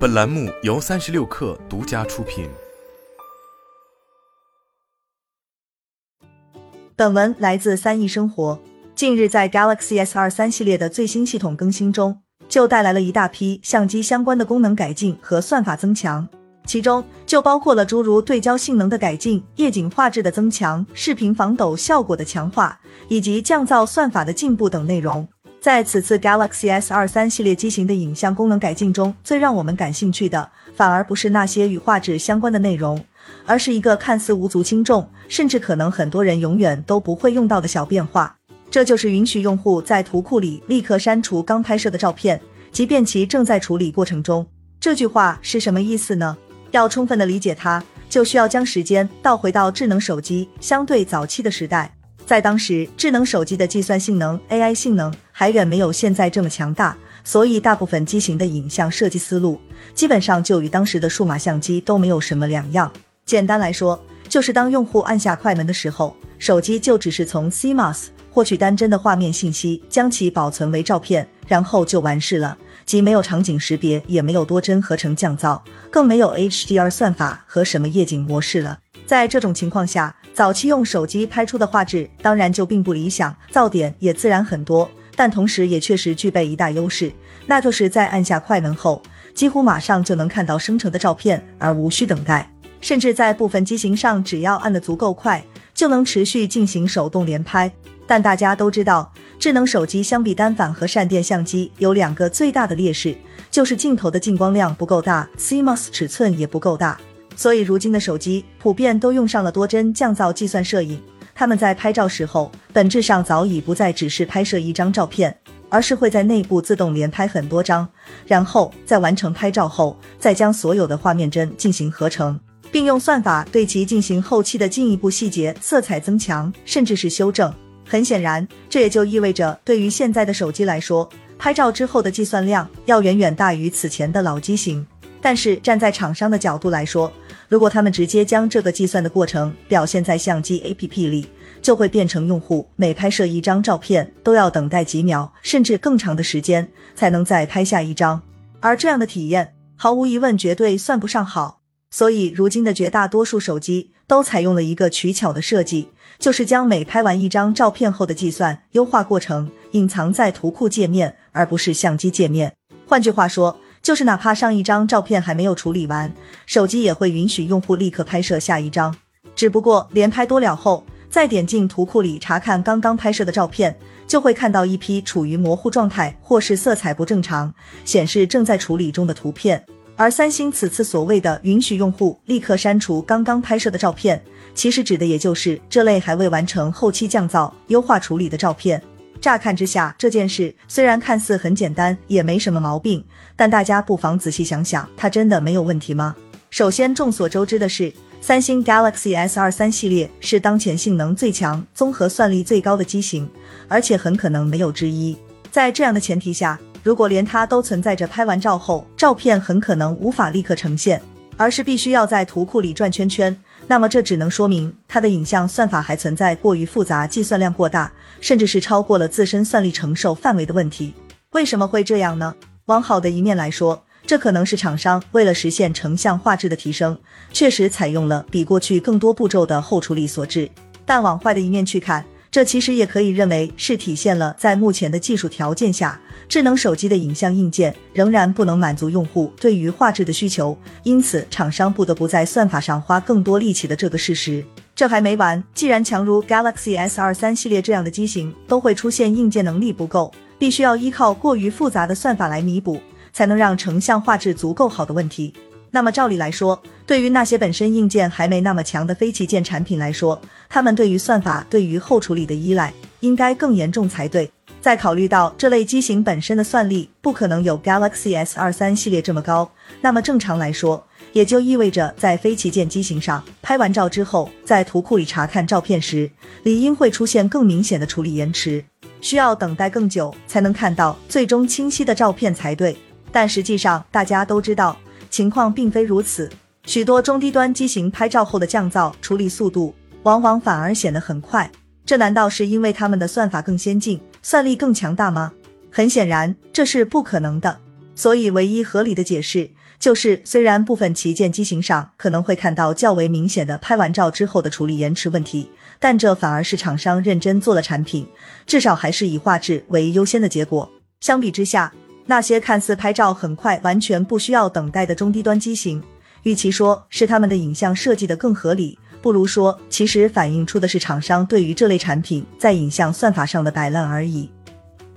本栏目由三十六氪独家出品。本文来自三亿生活。近日，在 Galaxy S 二三系列的最新系统更新中，就带来了一大批相机相关的功能改进和算法增强，其中就包括了诸如对焦性能的改进、夜景画质的增强、视频防抖效果的强化，以及降噪算法的进步等内容。在此次 Galaxy S 二三系列机型的影像功能改进中，最让我们感兴趣的，反而不是那些与画质相关的内容，而是一个看似无足轻重，甚至可能很多人永远都不会用到的小变化。这就是允许用户在图库里立刻删除刚拍摄的照片，即便其正在处理过程中。这句话是什么意思呢？要充分的理解它，就需要将时间倒回到智能手机相对早期的时代。在当时，智能手机的计算性能、AI 性能还远没有现在这么强大，所以大部分机型的影像设计思路基本上就与当时的数码相机都没有什么两样。简单来说，就是当用户按下快门的时候，手机就只是从 CMOS 获取单帧的画面信息，将其保存为照片，然后就完事了，既没有场景识别，也没有多帧合成降噪，更没有 HDR 算法和什么夜景模式了。在这种情况下，早期用手机拍出的画质当然就并不理想，噪点也自然很多，但同时也确实具备一大优势，那就是在按下快门后，几乎马上就能看到生成的照片，而无需等待。甚至在部分机型上，只要按得足够快，就能持续进行手动连拍。但大家都知道，智能手机相比单反和闪电相机有两个最大的劣势，就是镜头的进光量不够大，CMOS 尺寸也不够大。所以，如今的手机普遍都用上了多帧降噪计算摄影。他们在拍照时候，本质上早已不再只是拍摄一张照片，而是会在内部自动连拍很多张，然后在完成拍照后，再将所有的画面帧进行合成，并用算法对其进行后期的进一步细节、色彩增强，甚至是修正。很显然，这也就意味着，对于现在的手机来说，拍照之后的计算量要远远大于此前的老机型。但是站在厂商的角度来说，如果他们直接将这个计算的过程表现在相机 APP 里，就会变成用户每拍摄一张照片都要等待几秒甚至更长的时间才能再拍下一张，而这样的体验毫无疑问绝对算不上好。所以，如今的绝大多数手机都采用了一个取巧的设计，就是将每拍完一张照片后的计算优化过程隐藏在图库界面，而不是相机界面。换句话说，就是哪怕上一张照片还没有处理完，手机也会允许用户立刻拍摄下一张。只不过连拍多了后，再点进图库里查看刚刚拍摄的照片，就会看到一批处于模糊状态或是色彩不正常、显示正在处理中的图片。而三星此次所谓的允许用户立刻删除刚刚拍摄的照片，其实指的也就是这类还未完成后期降噪优化处理的照片。乍看之下，这件事虽然看似很简单，也没什么毛病，但大家不妨仔细想想，它真的没有问题吗？首先，众所周知的是，三星 Galaxy S 二三系列是当前性能最强、综合算力最高的机型，而且很可能没有之一。在这样的前提下，如果连它都存在着拍完照后照片很可能无法立刻呈现，而是必须要在图库里转圈圈。那么这只能说明它的影像算法还存在过于复杂、计算量过大，甚至是超过了自身算力承受范围的问题。为什么会这样呢？往好的一面来说，这可能是厂商为了实现成像画质的提升，确实采用了比过去更多步骤的后处理所致。但往坏的一面去看，这其实也可以认为是体现了在目前的技术条件下，智能手机的影像硬件仍然不能满足用户对于画质的需求，因此厂商不得不在算法上花更多力气的这个事实。这还没完，既然强如 Galaxy S 二三系列这样的机型都会出现硬件能力不够，必须要依靠过于复杂的算法来弥补，才能让成像画质足够好的问题。那么照理来说，对于那些本身硬件还没那么强的非旗舰产品来说，他们对于算法、对于后处理的依赖应该更严重才对。再考虑到这类机型本身的算力不可能有 Galaxy S 二三系列这么高，那么正常来说，也就意味着在非旗舰机型上拍完照之后，在图库里查看照片时，理应会出现更明显的处理延迟，需要等待更久才能看到最终清晰的照片才对。但实际上，大家都知道。情况并非如此，许多中低端机型拍照后的降噪处理速度往往反而显得很快。这难道是因为他们的算法更先进、算力更强大吗？很显然，这是不可能的。所以唯一合理的解释就是，虽然部分旗舰机型上可能会看到较为明显的拍完照之后的处理延迟问题，但这反而是厂商认真做了产品，至少还是以画质为优先的结果。相比之下，那些看似拍照很快、完全不需要等待的中低端机型，与其说是他们的影像设计的更合理，不如说其实反映出的是厂商对于这类产品在影像算法上的摆烂而已。